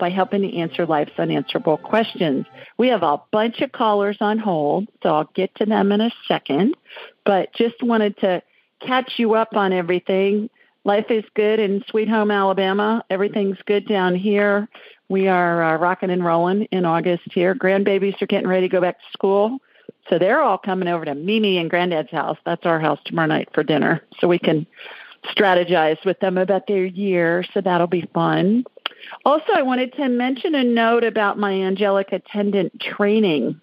by helping to answer life's unanswerable questions. We have a bunch of callers on hold, so I'll get to them in a second, but just wanted to catch you up on everything. Life is good in Sweet Home, Alabama. Everything's good down here. We are uh, rocking and rolling in August here. Grandbabies are getting ready to go back to school. So they're all coming over to Mimi and Granddad's house. That's our house tomorrow night for dinner. So we can strategize with them about their year. So that'll be fun. Also, I wanted to mention a note about my angelic attendant training.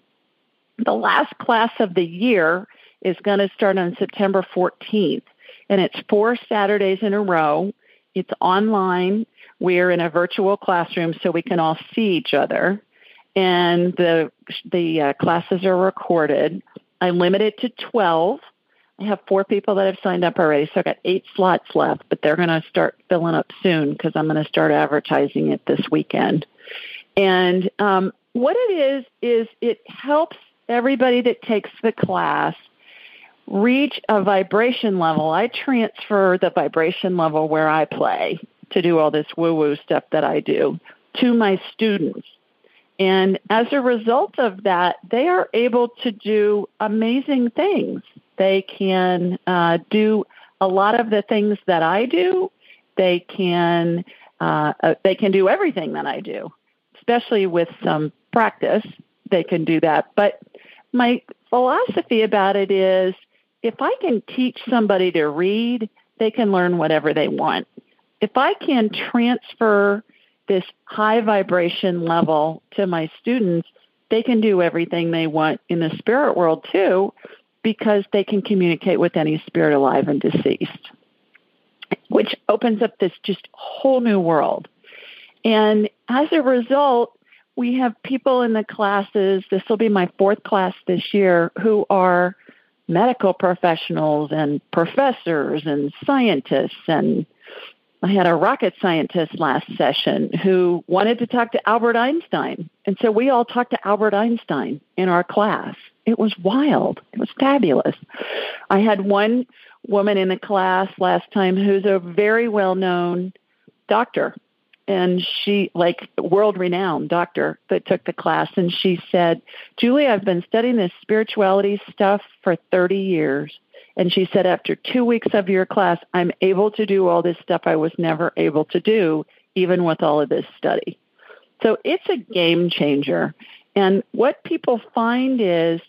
The last class of the year is going to start on September 14th, and it's four Saturdays in a row. It's online. We're in a virtual classroom so we can all see each other, and the the uh, classes are recorded. I limit it to 12 I have four people that have signed up already, so I've got eight slots left, but they're going to start filling up soon because I'm going to start advertising it this weekend. And um, what it is, is it helps everybody that takes the class reach a vibration level. I transfer the vibration level where I play to do all this woo woo stuff that I do to my students. And as a result of that, they are able to do amazing things. They can uh, do a lot of the things that I do. They can uh, uh, they can do everything that I do, especially with some practice. They can do that. But my philosophy about it is, if I can teach somebody to read, they can learn whatever they want. If I can transfer this high vibration level to my students, they can do everything they want in the spirit world too because they can communicate with any spirit alive and deceased, which opens up this just whole new world. And as a result, we have people in the classes, this will be my fourth class this year, who are medical professionals and professors and scientists and I had a rocket scientist last session who wanted to talk to Albert Einstein. And so we all talked to Albert Einstein in our class. It was wild. It was fabulous. I had one woman in the class last time who's a very well known doctor. And she, like world renowned doctor that took the class, and she said, Julie, I've been studying this spirituality stuff for 30 years. And she said, after two weeks of your class, I'm able to do all this stuff I was never able to do, even with all of this study. So it's a game changer. And what people find is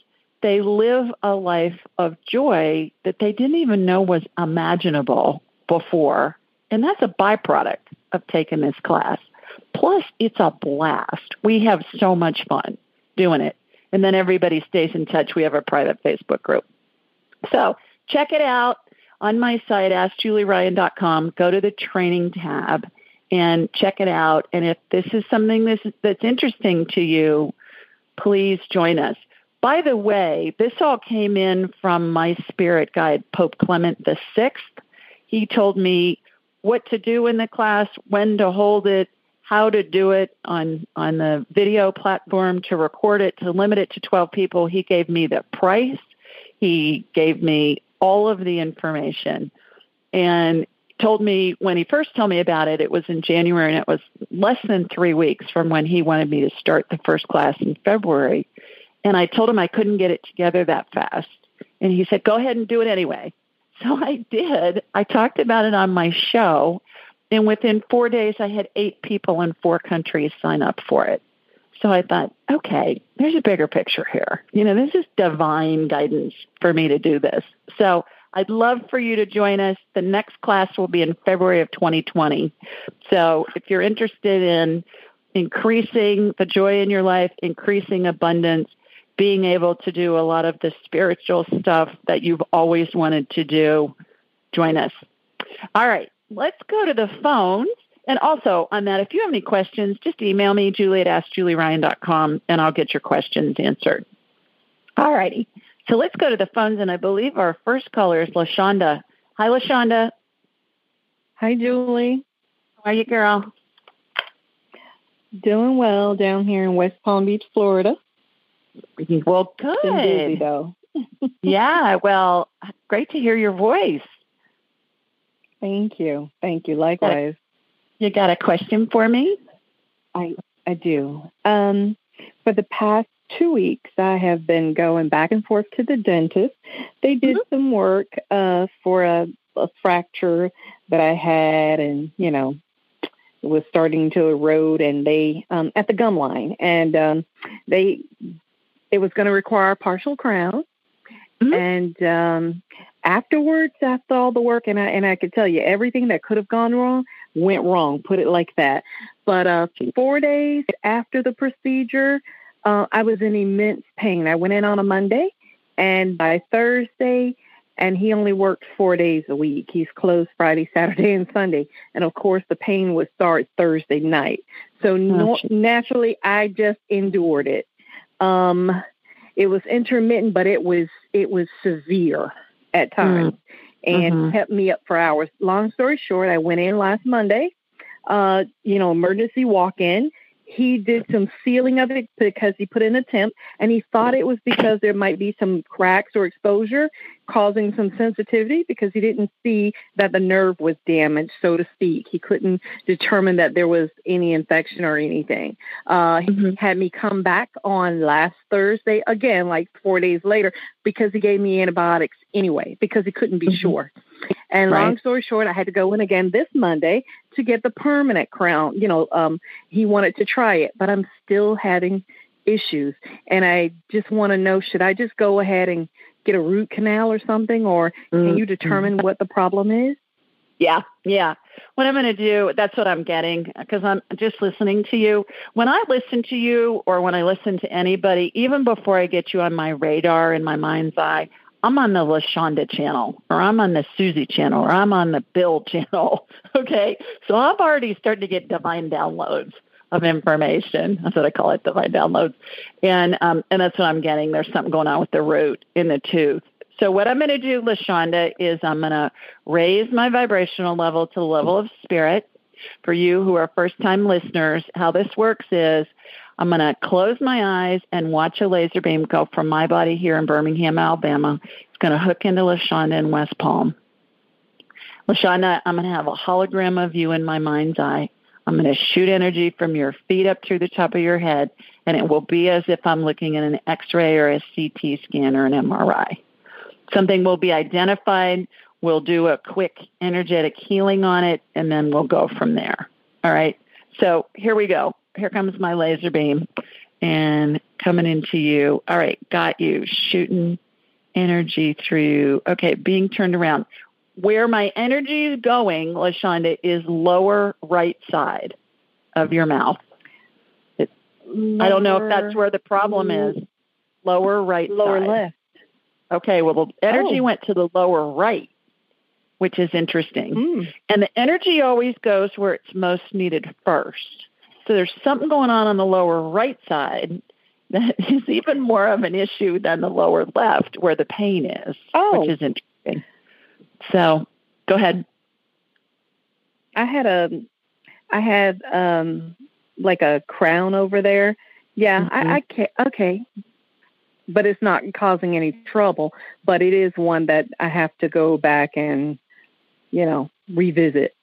they live a life of joy that they didn't even know was imaginable before. And that's a byproduct of taking this class. Plus, it's a blast. We have so much fun doing it. And then everybody stays in touch. We have a private Facebook group. So check it out on my site, askjulieryan.com. Go to the training tab and check it out. And if this is something that's, that's interesting to you, please join us. By the way, this all came in from my spirit guide, Pope Clement VI. He told me what to do in the class, when to hold it, how to do it on, on the video platform, to record it, to limit it to 12 people. He gave me the price. He gave me all of the information and told me when he first told me about it, it was in January and it was less than three weeks from when he wanted me to start the first class in February. And I told him I couldn't get it together that fast. And he said, go ahead and do it anyway. So I did. I talked about it on my show. And within four days, I had eight people in four countries sign up for it. So I thought, okay, there's a bigger picture here. You know, this is divine guidance for me to do this. So I'd love for you to join us. The next class will be in February of 2020. So if you're interested in increasing the joy in your life, increasing abundance, being able to do a lot of the spiritual stuff that you've always wanted to do, join us. All right, let's go to the phones. And also on that, if you have any questions, just email me, julie at askjulieryan.com, and I'll get your questions answered. All righty. So let's go to the phones, and I believe our first caller is LaShonda. Hi, LaShonda. Hi, Julie. How are you, girl? Doing well down here in West Palm Beach, Florida. Well, good. Been busy though. yeah, well, great to hear your voice. Thank you. Thank you. Likewise. You got a question for me? I I do. Um, for the past two weeks, I have been going back and forth to the dentist. They did mm-hmm. some work uh, for a, a fracture that I had, and you know, it was starting to erode, and they um, at the gum line, and um, they it was going to require a partial crown. Mm-hmm. And um, afterwards, after all the work, and I and I could tell you everything that could have gone wrong went wrong. Put it like that. But uh, four days after the procedure, uh, I was in immense pain. I went in on a Monday, and by Thursday, and he only worked four days a week. He's closed Friday, Saturday, and Sunday. And of course, the pain would start Thursday night. So no, naturally, I just endured it. Um, it was intermittent, but it was it was severe at times, mm. And mm-hmm. kept me up for hours. Long story short, I went in last Monday. Uh, you know, emergency walk in he did some sealing of it because he put in a temp and he thought it was because there might be some cracks or exposure causing some sensitivity because he didn't see that the nerve was damaged, so to speak. He couldn't determine that there was any infection or anything. Uh, mm-hmm. He had me come back on last Thursday again, like four days later, because he gave me antibiotics anyway, because he couldn't be mm-hmm. sure. And right. long story short, I had to go in again this Monday to get the permanent crown. You know, um, he wanted to try it, but I'm still having issues. And I just want to know should I just go ahead and get a root canal or something, or can mm-hmm. you determine what the problem is? Yeah, yeah. What I'm going to do, that's what I'm getting because I'm just listening to you. When I listen to you or when I listen to anybody, even before I get you on my radar in my mind's eye, I'm on the LaShonda channel or I'm on the Susie channel or I'm on the Bill channel. Okay. So I'm already starting to get divine downloads of information. That's what I call it, divine downloads. And um, and that's what I'm getting. There's something going on with the root in the tooth. So what I'm going to do, LaShonda, is I'm going to raise my vibrational level to the level of spirit. For you who are first time listeners, how this works is I'm going to close my eyes and watch a laser beam go from my body here in Birmingham, Alabama. It's going to hook into LaShonda in West Palm. LaShonda, I'm going to have a hologram of you in my mind's eye. I'm going to shoot energy from your feet up through the top of your head, and it will be as if I'm looking at an x ray or a CT scan or an MRI. Something will be identified. We'll do a quick energetic healing on it, and then we'll go from there. All right. So here we go here comes my laser beam and coming into you. All right, got you. Shooting energy through. Okay, being turned around. Where my energy is going, LaShonda, is lower right side of your mouth. It, lower, I don't know if that's where the problem is. Lower right lower side. left. Okay, well, the energy oh. went to the lower right, which is interesting. Mm. And the energy always goes where it's most needed first. So there's something going on on the lower right side that is even more of an issue than the lower left where the pain is, oh. which is interesting. So go ahead. I had a, I had um, like a crown over there. Yeah, mm-hmm. I, I can't. Okay, but it's not causing any trouble. But it is one that I have to go back and, you know, revisit.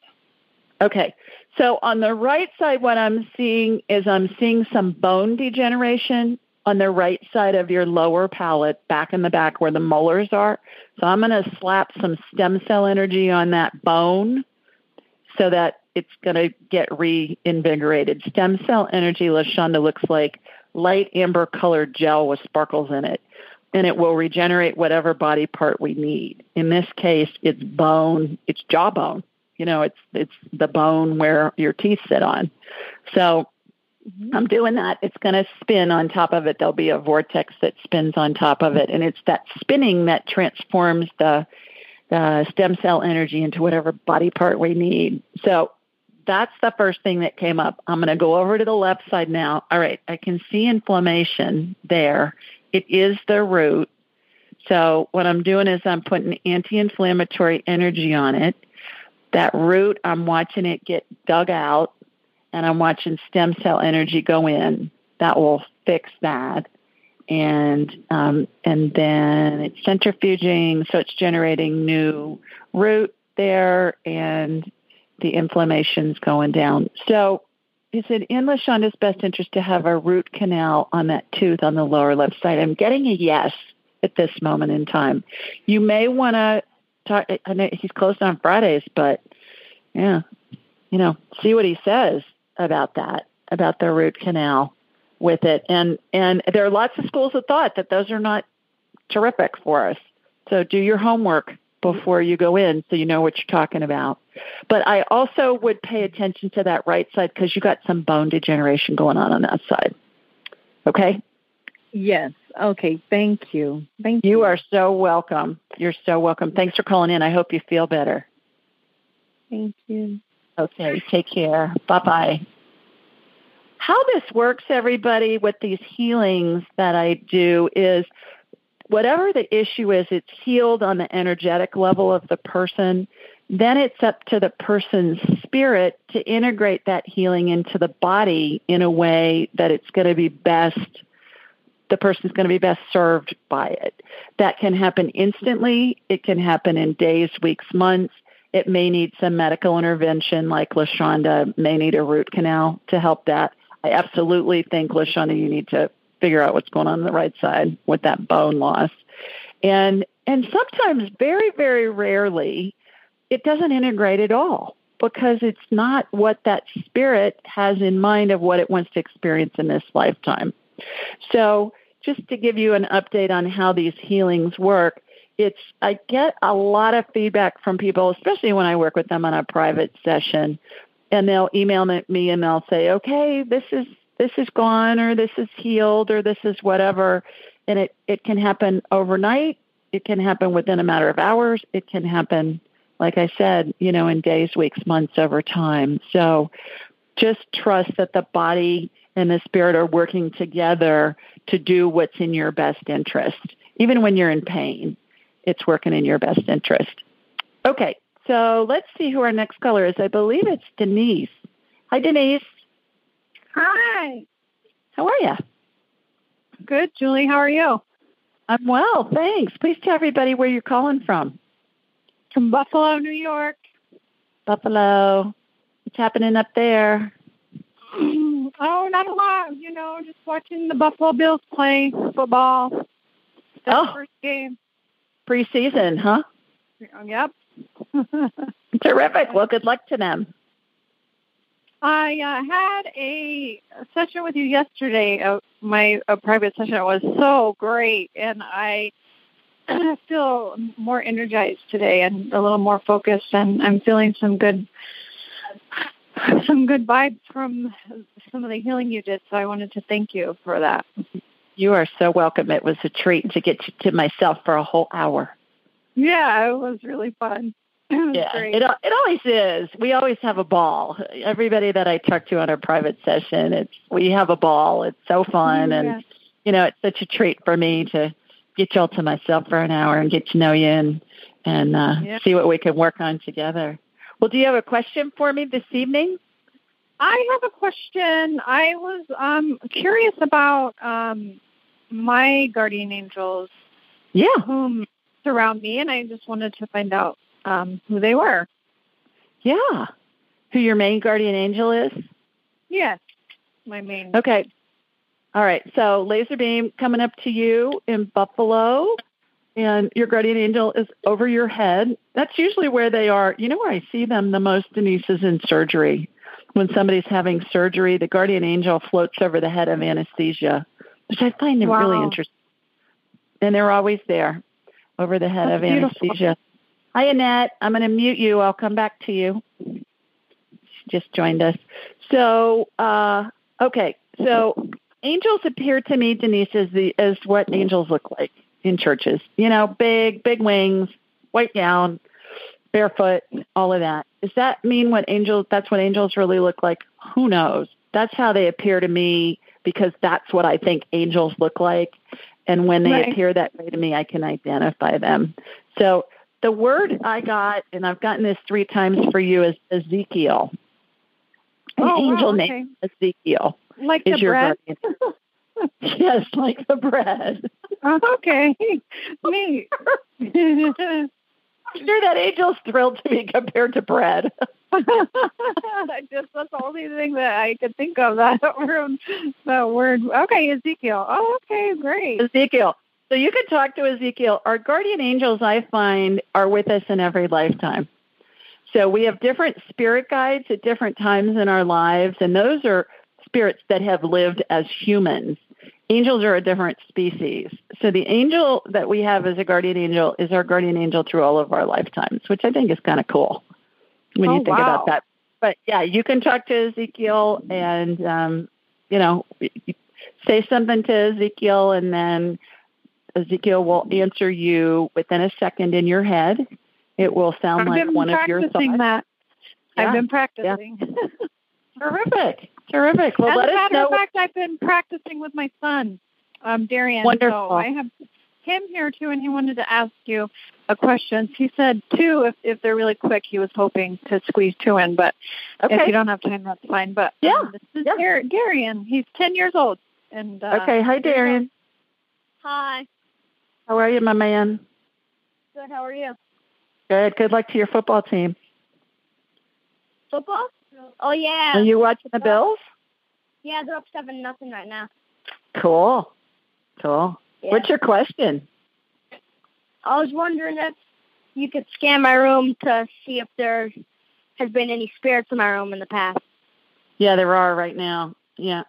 Okay. So on the right side, what I'm seeing is I'm seeing some bone degeneration on the right side of your lower palate, back in the back where the molars are. So I'm going to slap some stem cell energy on that bone so that it's going to get reinvigorated. Stem cell energy, Lashonda, looks like light amber colored gel with sparkles in it, and it will regenerate whatever body part we need. In this case, it's bone, it's jawbone. You know, it's it's the bone where your teeth sit on. So mm-hmm. I'm doing that. It's going to spin on top of it. There'll be a vortex that spins on top of it, and it's that spinning that transforms the the stem cell energy into whatever body part we need. So that's the first thing that came up. I'm going to go over to the left side now. All right, I can see inflammation there. It is the root. So what I'm doing is I'm putting anti-inflammatory energy on it. That root, I'm watching it get dug out and I'm watching stem cell energy go in. That will fix that and um, and then it's centrifuging, so it's generating new root there, and the inflammation's going down. So is it in Lashonda's best interest to have a root canal on that tooth on the lower left side? I'm getting a yes at this moment in time. You may want to talk. I know he's closed on Fridays, but yeah, you know, see what he says about that about the root canal with it. And and there are lots of schools of thought that those are not terrific for us. So do your homework before you go in so you know what you're talking about. But I also would pay attention to that right side because you got some bone degeneration going on on that side. Okay? Yes. Okay. Thank you. Thank you. You are so welcome. You're so welcome. Thanks for calling in. I hope you feel better. Thank you. Okay. Take care. Bye bye how this works, everybody, with these healings that I do is whatever the issue is, it's healed on the energetic level of the person. Then it's up to the person's spirit to integrate that healing into the body in a way that it's going to be best, the person's going to be best served by it. That can happen instantly. It can happen in days, weeks, months. It may need some medical intervention, like LaShonda may need a root canal to help that. I absolutely think, LaShonda, you need to figure out what's going on on the right side with that bone loss. And and sometimes, very, very rarely, it doesn't integrate at all because it's not what that spirit has in mind of what it wants to experience in this lifetime. So, just to give you an update on how these healings work, it's I get a lot of feedback from people, especially when I work with them on a private session, and they'll email me and they'll say, okay, this is this is gone or this is healed or this is whatever, and it it can happen overnight. It can happen within a matter of hours. It can happen, like I said, you know, in days, weeks, months, over time. So just trust that the body and the spirit are working together to do what's in your best interest. Even when you're in pain, it's working in your best interest. Okay, so let's see who our next caller is. I believe it's Denise. Hi, Denise. Hi. How are you? Good, Julie. How are you? I'm well, thanks. Please tell everybody where you're calling from. From Buffalo, New York. Buffalo. What's happening up there? Oh, not a lot. You know, just watching the Buffalo Bills play football. That's oh. first game. Preseason, huh? Yep. Terrific. Well, good luck to them. I uh, had a session with you yesterday, uh, my a private session. It was so great, and I feel more energized today and a little more focused, and I'm feeling some good some good vibes from some of the healing you did. So I wanted to thank you for that. You are so welcome. It was a treat to get to myself for a whole hour. Yeah, it was really fun. It yeah, it it always is. We always have a ball. Everybody that I talk to on our private session, it's we have a ball. It's so fun, and you know, it's such a treat for me to get you all to myself for an hour and get to know you and and uh, yeah. see what we can work on together. Well, do you have a question for me this evening? I have a question. I was um, curious about um, my guardian angels. Yeah. Whom surround me, and I just wanted to find out um, who they were. Yeah. Who your main guardian angel is? Yes, my main. Okay. All right. So laser beam coming up to you in Buffalo. And your guardian angel is over your head. That's usually where they are. You know where I see them the most, Denise, is in surgery. When somebody's having surgery, the guardian angel floats over the head of anesthesia, which I find wow. really interesting. And they're always there over the head That's of beautiful. anesthesia. Hi, Annette. I'm going to mute you. I'll come back to you. She just joined us. So, uh, okay. So, angels appear to me, Denise, as the as what angels look like in churches. You know, big, big wings, white gown, barefoot, all of that. Does that mean what angels? That's what angels really look like? Who knows? That's how they appear to me because that's what I think angels look like. And when they right. appear that way to me, I can identify them. So the word I got, and I've gotten this three times for you, is Ezekiel. An oh, angel wow, okay. named Ezekiel. Like is the bread? yes, like the bread. Okay. Me. I'm sure that angel's thrilled to be compared to bread. Just that's the only thing that I could think of that word. That word. Okay, Ezekiel. Oh, okay, great. Ezekiel. So you can talk to Ezekiel. Our guardian angels, I find, are with us in every lifetime. So we have different spirit guides at different times in our lives, and those are spirits that have lived as humans. Angels are a different species. So the angel that we have as a guardian angel is our guardian angel through all of our lifetimes, which I think is kind of cool when oh, you think wow. about that. But yeah, you can talk to Ezekiel and, um, you know, say something to Ezekiel and then Ezekiel will answer you within a second in your head. It will sound I've like one of your thoughts. That. Yeah. I've been practicing. Yeah. Terrific. Terrific. Well, As let a matter know. of fact, I've been practicing with my son, um, Darian. Wonderful. So I have him here too, and he wanted to ask you a question. He said two, if if they're really quick. He was hoping to squeeze two in, but okay. if you don't have time, that's fine. But yeah, um, this is yeah. Dar- Darian. He's ten years old, and uh, okay. Hi, Darian. Hi. How are you, my man? Good. How are you? Good. Good luck to your football team. Football? Oh yeah. Are you watching the Bills? Yeah, they're up seven nothing right now. Cool. Cool. Yeah. What's your question? I was wondering if you could scan my room to see if there has been any spirits in my room in the past. Yeah, there are right now. Yeah.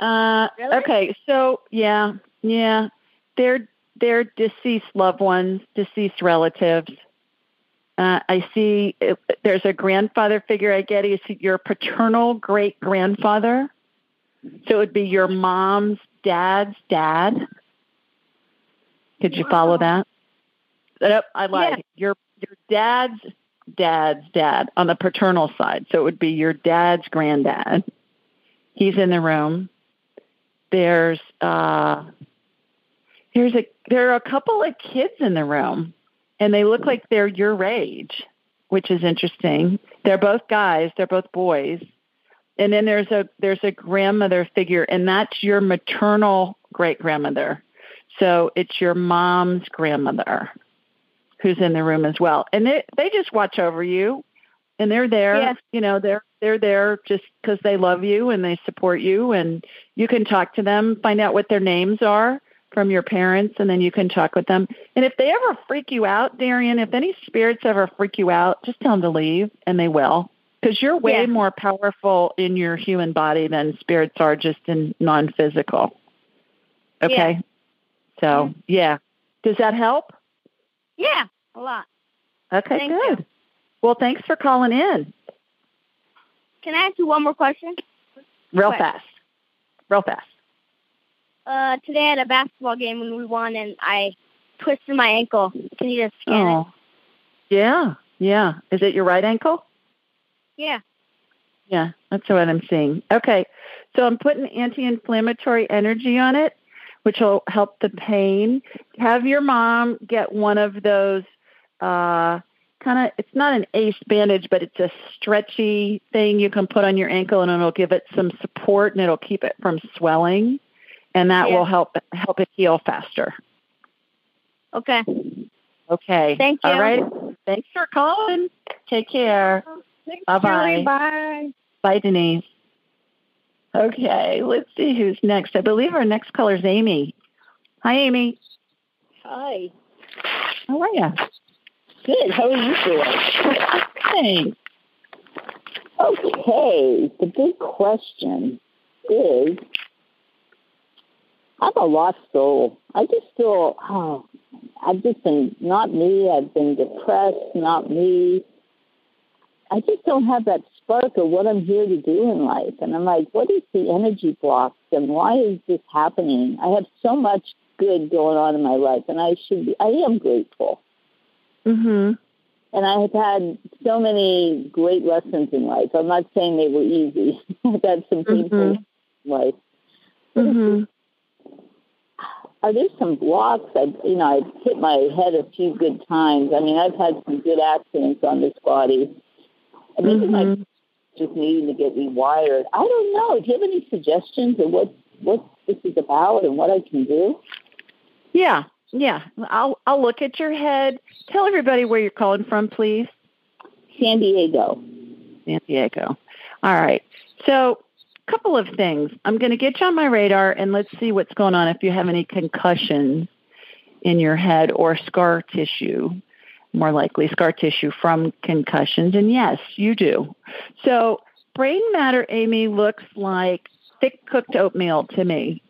Uh, Really? Okay, so yeah, yeah, they're they're deceased loved ones, deceased relatives. Uh, I see uh, there's a grandfather figure I get. Is your paternal great grandfather? So it would be your mom's dad's dad. Could you follow that? Yep, I lied. Yeah. Your your dad's dad's dad on the paternal side. So it would be your dad's granddad. He's in the room. There's uh there's a there are a couple of kids in the room and they look like they're your age, which is interesting. They're both guys, they're both boys. And then there's a there's a grandmother figure and that's your maternal great grandmother. So it's your mom's grandmother who's in the room as well. And they they just watch over you and they're there, Yes. you know, they're they're there just cuz they love you and they support you and you can talk to them, find out what their names are from your parents and then you can talk with them. And if they ever freak you out, Darian, if any spirits ever freak you out, just tell them to leave and they will. Because you're way Yeah. more powerful in your human body than spirits are just in non physical. Okay. So, mm-hmm. yeah. Does that help? Yeah, a lot. Okay, Thank good. you. Well, thanks for calling in. Can I ask you one more question? Real fast. Real fast. Uh, today at a basketball game when we won, and I twisted my ankle. Can you just scan it? Oh. Yeah. Yeah. Is it your right ankle? Yeah. Yeah, that's what I'm seeing. Okay, so I'm putting anti-inflammatory energy on it, which will help the pain. Have your mom get one of those uh, kind of. It's not an ace bandage, but it's a stretchy thing you can put on your ankle, and it'll give it some support, and it'll keep it from swelling, and that Yeah. will help help it heal faster. Okay. Okay. Thank you. All right. Thanks for calling. Take care. Thanks, Bye-bye. Julie. Bye. Bye, Denise. Okay, let's see who's next. I believe our next caller is Amy. Hi, Amy. Hi. How are you? Good. How are you Thanks. doing? Okay. The big question is I'm a lost soul. I just feel, oh, I've just been not me. I've been depressed, not me. I just don't have that spark of what I'm here to do in life. And I'm like, what is the energy blocks and why is this happening? I have so much good going on in my life and I should be, I am grateful. Mhm. And I have had so many great lessons in life. I'm not saying they were easy. I've had some painful Mhm. life. Mhm. Are there some blocks? I, you know, I've hit my head a few good times. I mean, I've had some good accidents on this body. I maybe my Mhm. just needing to get rewired. I don't know. Do you have any suggestions of what what this is about and what I can do? Yeah. Yeah. I'll I'll look at your head. Tell everybody where you're calling from, please. San Diego. San Diego. All right. So, couple of things. I'm going to get you on my radar and let's see what's going on if you have any concussions in your head or scar tissue. More likely scar tissue from concussions. And yes, you do. So, brain matter, Amy, looks like thick cooked oatmeal to me.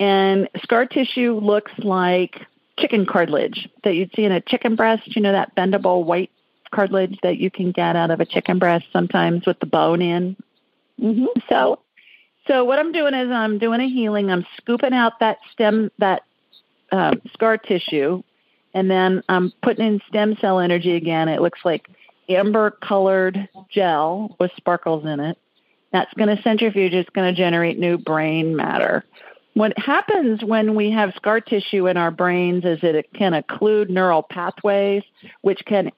And scar tissue looks like chicken cartilage that you'd see in a chicken breast. You know, that bendable white cartilage that you can get out of a chicken breast sometimes with the bone in. Mm-hmm. So, so what I'm doing is I'm doing a healing. I'm scooping out that stem, that um, scar tissue, and then I'm putting in stem cell energy again. It looks like amber colored gel with sparkles in it. That's going to centrifuge. It's going to generate new brain matter. What happens when we have scar tissue in our brains is that it can occlude neural pathways, which can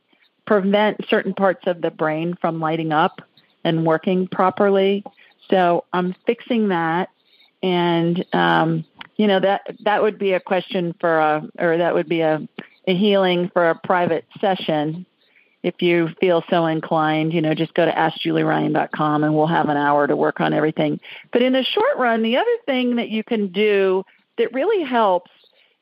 prevent certain parts of the brain from lighting up and working properly. So I'm fixing that, and um, you know that that would be a question for a, or that would be a, a healing for a private session. If you feel so inclined, you know, just go to askjulieryan.com and we'll have an hour to work on everything. But in the short run, the other thing that you can do that really helps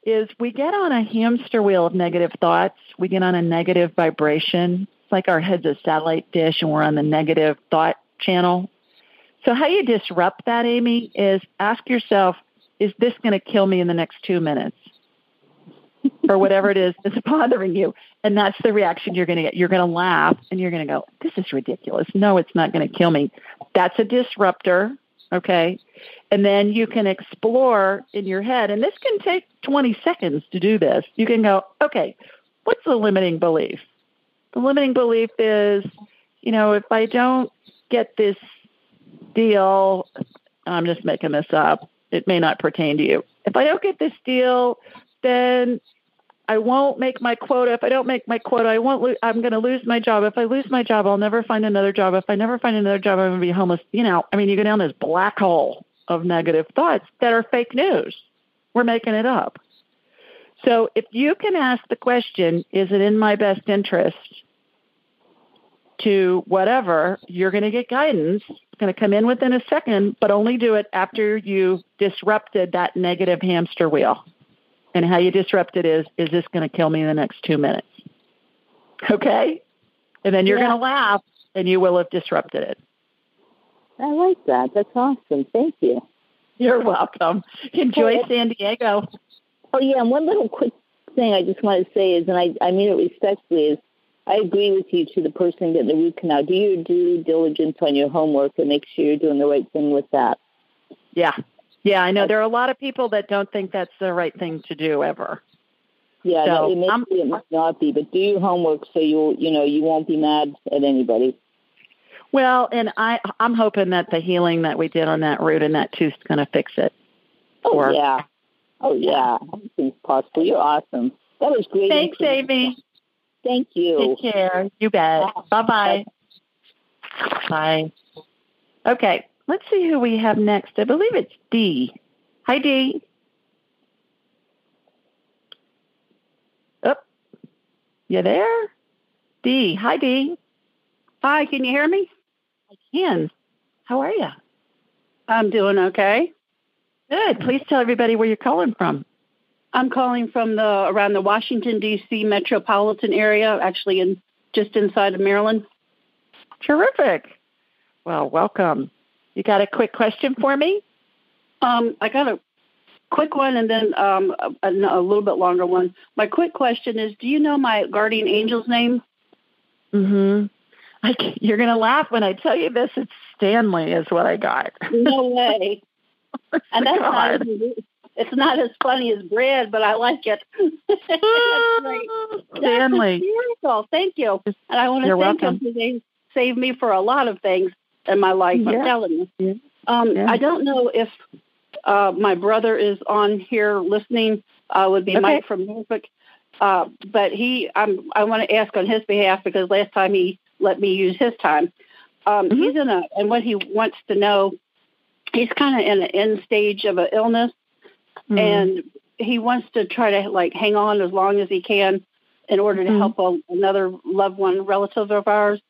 is we get on a hamster wheel of negative thoughts. We get on a negative vibration. It's like our head's a satellite dish and we're on the negative thought channel. So how you disrupt that, Amy, is ask yourself, is this going to kill me in the next two minutes? or whatever it is that's bothering you. And that's the reaction you're going to get. You're going to laugh and you're going to go, this is ridiculous. No, it's not going to kill me. That's a disruptor. Okay. And then you can explore in your head, and this can take 20 seconds to do this. You can go, okay, what's the limiting belief? The limiting belief is, you know, if I don't get this deal, I'm just making this up. It may not pertain to you. If I don't get this deal, then I won't make my quota. If I don't make my quota, I won't. Lo- I'm going to lose my job. If I lose my job, I'll never find another job. If I never find another job, I'm going to be homeless. You know, I mean, you go down this black hole of negative thoughts that are fake news. We're making it up. So if you can ask the question, is it in my best interest to whatever, you're going to get guidance. It's going to come in within a second, but only do it after you disrupted that negative hamster wheel. And how you disrupt it is, is this going to kill me in the next two minutes? Okay? And then you're Yeah. going to laugh and you will have disrupted it. I like that. That's awesome. Thank you. You're welcome. Enjoy Hey. San Diego. Oh yeah, and one little quick thing I just want to say is, and I, I mean it respectfully, is I agree with you to the person getting the root canal. Do your due diligence on your homework and make sure you're doing the right thing with that. Yeah. Yeah, I know there are a lot of people that don't think that's the right thing to do ever. Yeah, So, no, it may I'm- be, it might not be, but do your homework so you you know you won't be mad at anybody. Well, and I I'm hoping that the healing that we did on that root and that tooth's going to fix it. Oh Or- yeah, oh yeah, everything's possible. You're awesome. That was great. Thanks. Amy. Thank you. Take care. You bet. Bye-bye. Bye. Okay, let's see who we have next. I believe it's Dee. Hi, Dee. Oh, you there? Dee. Hi, Dee. Hi, can you hear me? I can. How are you? I'm doing okay. Good. Please tell everybody where you're calling from. I'm calling from the around the Washington D.C. metropolitan area, actually in just inside of Maryland. Terrific. Well, welcome. You got a quick question for me? Um, I got a quick one and then um, a, a, little bit longer one. My quick question is: Do you know my guardian angel's name? Mm-hmm. I, you're going to laugh when I tell you this. It's Stanley, is what I got. No way. and that's not, it's not as funny as bread, but I like it. that's great. Stanley. That's Thank you. And I want to You're thank welcome. them because they saved me for a lot of things in my life. Yeah. I'm telling you. Yeah. Um, Yeah. I don't know if uh, my brother is on here listening. Uh, would be Okay. Mike from Norfolk. Uh, but he, I'm, I want to ask on his behalf because last time he let me use his time. Um, Mhm. He's in a, and what he wants to know, he's kind of in an end stage of an illness, Mhm. and he wants to try to like hang on as long as he can in order to Mhm. help a, another loved one, relative of ours.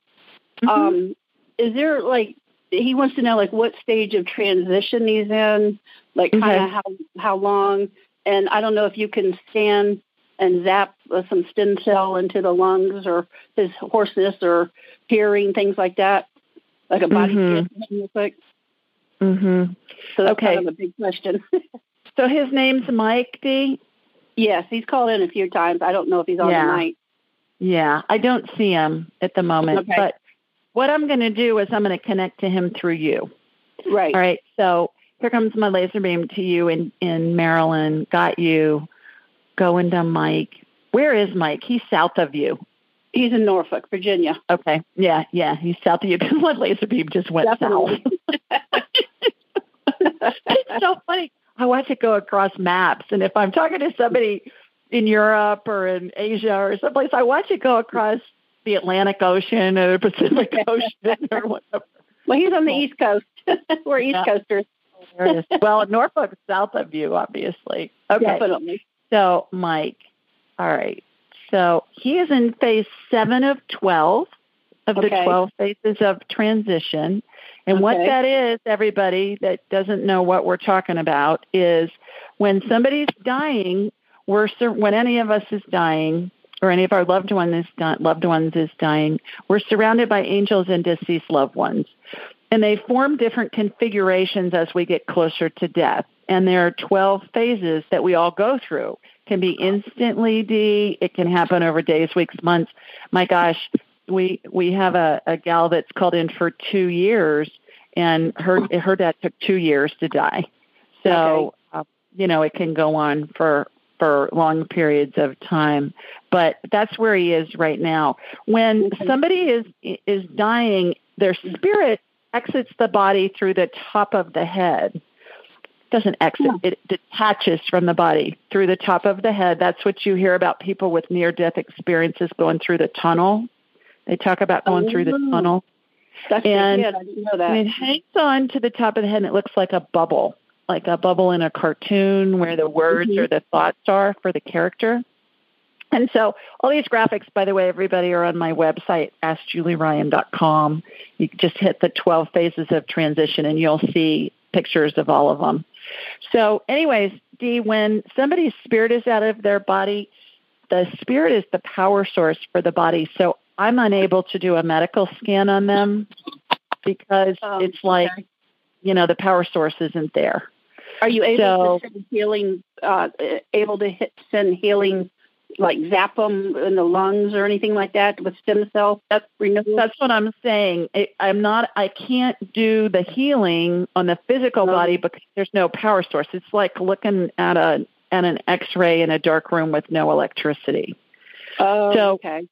Mhm. Um, is there like he wants to know like what stage of transition he's in, like kind of how how long, and I don't know if you can scan and zap uh, some stem cell into the lungs or his hoarseness or hearing things like that, like a body Mhm. scan real quick. Mhm. So that's Okay. kind of a big question. So his name's Mike D. yes, he's called in a few times. I don't know if he's on Yeah. tonight. Yeah, I don't see him at the moment, Okay. but what I'm going to do is I'm going to connect to him through you. Right. All right. So here comes my laser beam to you in in Maryland. Got you. Going to Mike. Where is Mike? He's south of you. He's in Norfolk, Virginia. Okay. Yeah, yeah. He's south of you. Because my laser beam just went Definitely. south. it's so funny. I want to go across maps, and if I'm talking to somebody in Europe or in Asia or someplace, I want to go across the Atlantic Ocean or the Pacific Ocean or whatever. Well, he's on the East Coast. We're East Yeah. Coasters. There it is. Well, Norfolk's south of you, obviously. Okay. Definitely. So, Mike, all right. So he is in phase seven of 12 of the 12 phases of transition. And what that is, everybody that doesn't know what we're talking about, is when somebody's dying, we're sur- when any of us is dying, or any of our loved one is di- loved ones is dying, we're surrounded by angels and deceased loved ones, and they form different configurations as we get closer to death. And there are 12 phases that we all go through. It Can be instantly D. It can happen over days, weeks, months. My gosh, we we have a, a gal that's called in for two years, and her her dad took two years to die. So uh, you know it can go on for for long periods of time, but that's where he is right now. When somebody is is dying, their spirit exits the body through the top of the head. Doesn't exit; it detaches from the body through the top of the head. That's what you hear about people with near death experiences going through the tunnel. They talk about going through the Oh. tunnel. That's And- good. I didn't know that. And it hangs on to the top of the head and it looks like a bubble, like a bubble in a cartoon where the words Mhm. or the thoughts are for the character. And so all these graphics, by the way, everybody are on my website, askjulieryan.com. You just hit the 12 phases of transition and you'll see pictures of all of them. So anyways, Dee, when somebody's spirit is out of their body, the spirit is the power source for the body. So I'm unable to do a medical scan on them because Oh, it's like, okay. you know, the power source isn't there. Are you able So- to send healing? Uh, able to hit, send healing, like zap them in the lungs or anything like that with stem cell That's renewal? That's what I'm saying. I, I'm not. I can't do the healing on the physical No. body because there's no power source. It's like looking at a at an X-ray in a dark room with no electricity. oh, so- okay.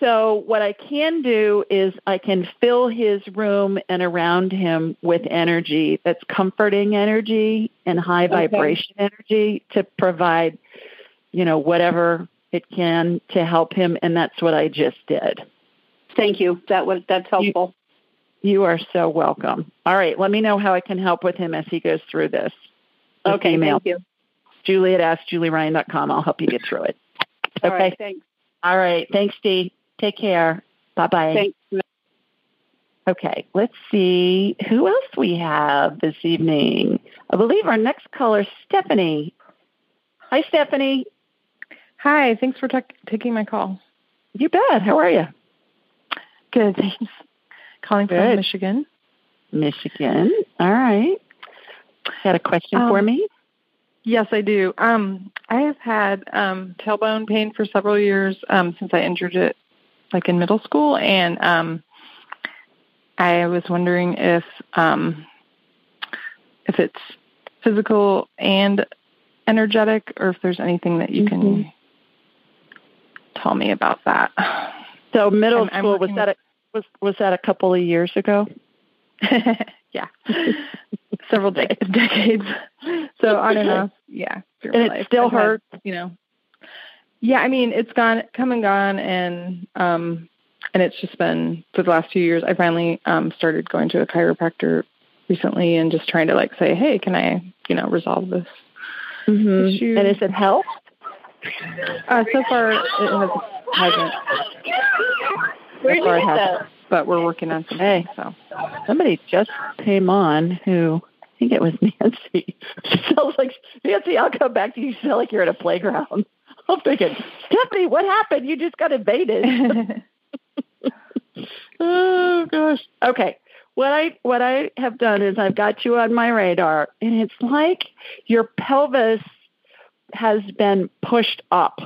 So what I can do is I can fill his room and around him with energy that's comforting energy and high Okay. vibration energy to provide, you know, whatever it can to help him. And that's what I just did. Thank you. That was that's helpful. You are so welcome. All right, let me know how I can help with him as he goes through this. Okay. email. Thank you. Julie at AskJulieRyan.com. I'll help you get through it. Okay. right, thanks. All right. Thanks, Dee. Take care. Bye bye. Thanks. Okay, let's see who else we have this evening. I believe our next caller, Stephanie. Hi, Stephanie. Hi, thanks for t- taking my call. You bet. How are you? Good, thanks. Calling Good. from Michigan. Michigan. All right. Got a question Um, for me? Yes, I do. Um, I have had um, tailbone pain for several years um, since I injured it, like in middle school, and um, I was wondering if um, if it's physical and energetic, or if there's anything that you Mhm. can tell me about that. So middle I'm- I'm school was that a, was was that a couple of years ago? yeah, several de- decades. So on and off, yeah. And it life. still I've had, hurts? you know. Yeah, I mean it's gone, come and gone, and um, and it's just been for the last few years. I finally um started going to a chiropractor recently and just trying to like say, hey, can I, you know, resolve this Mm-hmm. issue? And has it helped? Uh, so far, it has, hasn't. So far, it hasn't. But we're working on something. Hey. So Somebody just came on who I think it was Nancy. She sounds like Nancy. I'll come back to you. You sound like you're at a playground. I'm thinking, Stephanie, what happened? You just got invaded. oh gosh. Okay. What I what I have done is I've got you on my radar, and it's like your pelvis has been pushed up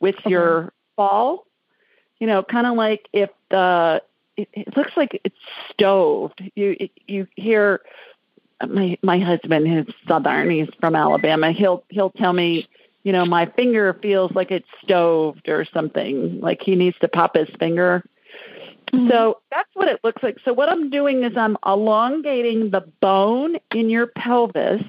with your fall. You know, kind of like if the it, it looks like it's stoved. You you hear my my husband who's southern. He's from Alabama. He'll he'll tell me, you know, my finger feels like it's stoved or something. Like he needs to pop his finger. Mm-hmm. So that's what it looks like. So what I'm doing is I'm elongating the bone in your pelvis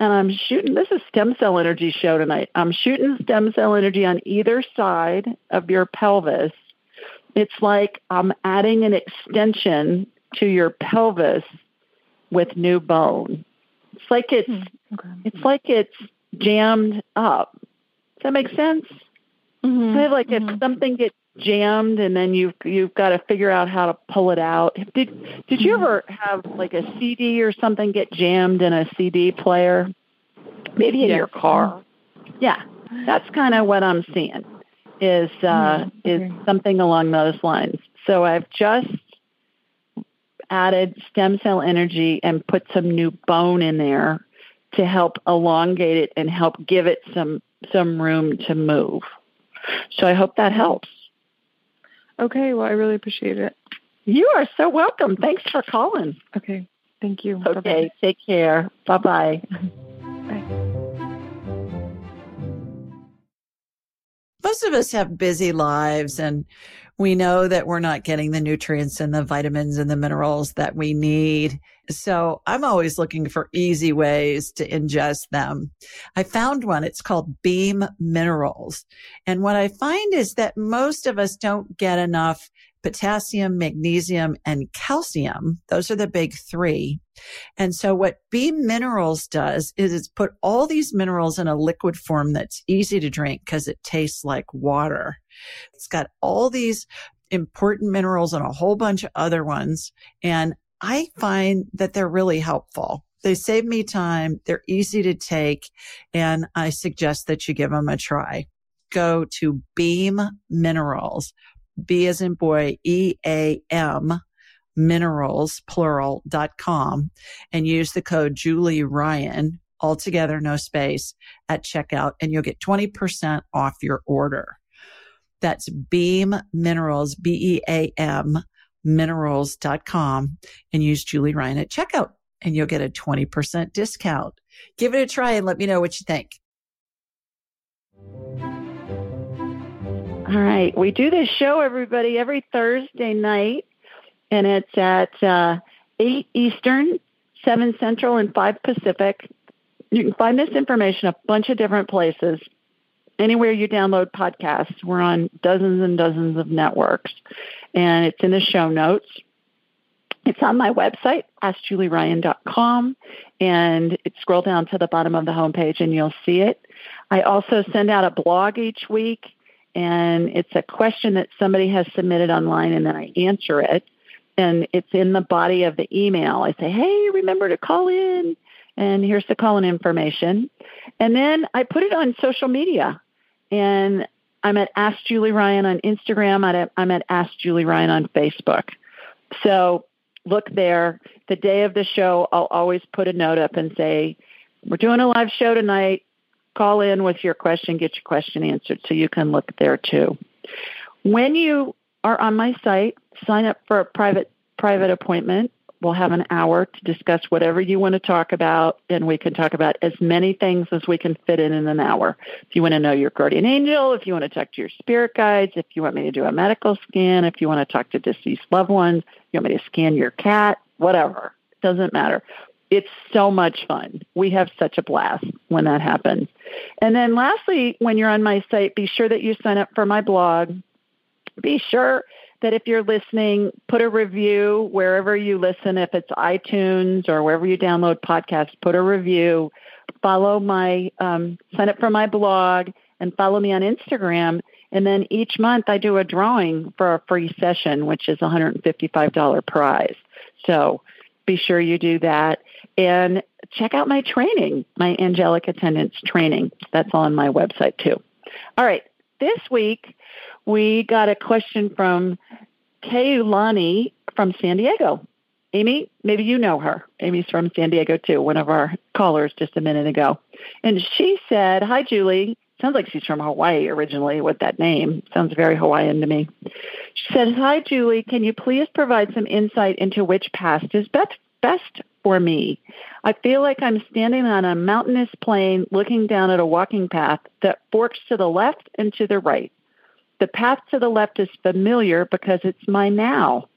and I'm shooting this is stem cell energy show tonight. I'm shooting stem cell energy on either side of your pelvis. It's like I'm adding an extension to your pelvis with new bone. It's like it's hmm. okay. it's like it's jammed up. Does that make sense? Mhm. Kind of like Mhm. if something gets jammed and then you've you've got to figure out how to pull it out. Did did you ever have like a CD or something get jammed in a CD player? Maybe in Yes. your car. Yeah, that's kind of what I'm seeing. Is uh, Mhm, is something along those lines. So I've just added stem cell energy and put some new bone in there to help elongate it and help give it some some room to move. So I hope that helps. Okay, well, I really appreciate it. You are so welcome. Thanks for calling. Okay, thank you. Okay, Bye-bye. take care. Bye bye. most of us have busy lives and we know that we're not getting the nutrients and the vitamins and the minerals that we need. So I'm always looking for easy ways to ingest them. I found one. It's called Beam Minerals. And what I find is that most of us don't get enough potassium, magnesium, and calcium. Those are the big three. And so what Beam Minerals does is it's put all these minerals in a liquid form that's easy to drink because it tastes like water. It's got all these important minerals and a whole bunch of other ones. And I find that they're really helpful. They save me time. They're easy to take. And I suggest that you give them a try. Go to Beam Minerals, B as in boy, E A M minerals, plural, dot com and use the code Julie Ryan, altogether, no space at checkout and you'll get 20% off your order. That's Beam Minerals, B-E-A-M minerals.com and use Julie Ryan at checkout and you'll get a 20% discount. Give it a try and let me know what you think. All right. We do this show, everybody, every Thursday night, and it's at uh, 8 Eastern, 7 Central, and 5 Pacific. You can find this information a bunch of different places. Anywhere you download podcasts, we're on dozens and dozens of networks, and it's in the show notes. It's on my website, askjulieryan.com, and scroll down to the bottom of the homepage and you'll see it. I also send out a blog each week and it's a question that somebody has submitted online and then I answer it and it's in the body of the email. I say, "Hey, remember to call in and here's the call in information. And then I put it on social media. And I'm at Ask Julie Ryan on Instagram. I'm at, Ask Julie Ryan on Facebook. So look there. The day of the show, I'll always put a note up and say, We're doing a live show tonight. Call in with your question, get your question answered so you can look there too. When you are on my site, sign up for a private private appointment We'll have an hour to discuss whatever you want to talk about, and we can talk about as many things as we can fit in in an hour. If you want to know your guardian angel, if you want to talk to your spirit guides, if you want me to do a medical scan, if you want to talk to deceased loved ones, you want me to scan your cat, whatever. It doesn't matter. It's so much fun. We have such a blast when that happens. And then lastly, when you're on my site, be sure that you sign up for my blog. Be sure that if you're listening, put a review wherever you listen, if it's iTunes or wherever you download podcasts, put a review. Follow my, um, sign up for my blog and follow me on Instagram. And then each month I do a drawing for a free session, which is a $155 prize. So be sure you do that. And check out my training, my angelic attendant training. That's on my website too. All right. This week, we got a question from Kaylani from San Diego. Amy, maybe you know her. Amy's from San Diego too, one of our callers just a minute ago. And she said, Hi, Julie. Sounds like she's from Hawaii originally with that name. Sounds very Hawaiian to me. She said, Hi, Julie. Can you please provide some insight into which past is best, best for me? I feel like I'm standing on a mountainous plain looking down at a walking path that forks to the left and to the right. The path to the left is familiar because it's my now.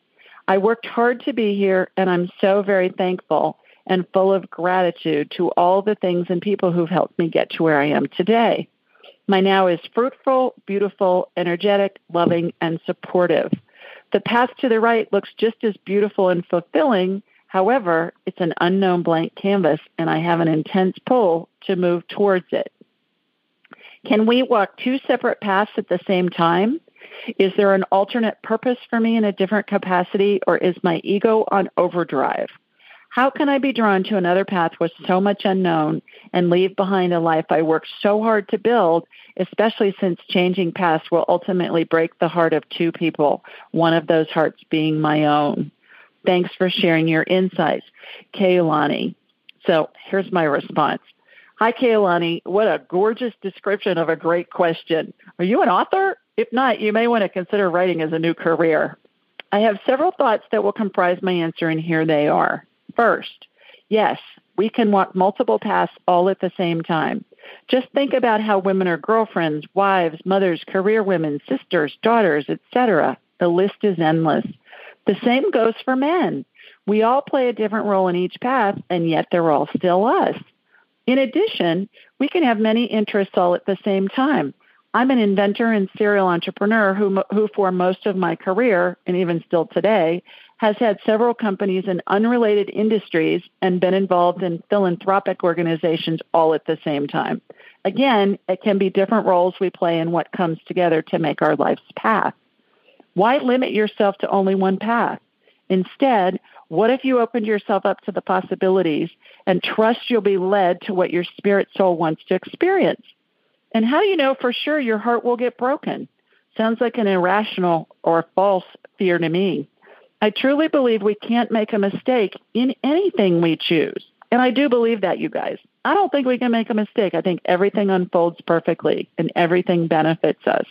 I worked hard to be here, and I'm so very thankful and full of gratitude to all the things and people who've helped me get to where I am today. My now is fruitful, beautiful, energetic, loving, and supportive. The path to the right looks just as beautiful and fulfilling. However, it's an unknown blank canvas, and I have an intense pull to move towards it. Can we walk two separate paths at the same time? Is there an alternate purpose for me in a different capacity, or is my ego on overdrive? How can I be drawn to another path with so much unknown and leave behind a life I worked so hard to build, especially since changing paths will ultimately break the heart of two people, one of those hearts being my own? Thanks for sharing your insights, Kaylani. So here's my response. Hi, Kaylani. What a gorgeous description of a great question. Are you an author? If not, you may want to consider writing as a new career. I have several thoughts that will comprise my answer, and here they are. First, yes, we can walk multiple paths all at the same time. Just think about how women are girlfriends, wives, mothers, career women, sisters, daughters, etc. The list is endless. The same goes for men. We all play a different role in each path, and yet they're all still us. In addition, we can have many interests all at the same time. I'm an inventor and serial entrepreneur who, who for most of my career, and even still today, has had several companies in unrelated industries and been involved in philanthropic organizations all at the same time. Again, it can be different roles we play in what comes together to make our life's path. Why limit yourself to only one path? Instead, what if you opened yourself up to the possibilities and trust you'll be led to what your spirit soul wants to experience? And how do you know for sure your heart will get broken? Sounds like an irrational or false fear to me. I truly believe we can't make a mistake in anything we choose. And I do believe that, you guys. I don't think we can make a mistake. I think everything unfolds perfectly and everything benefits us.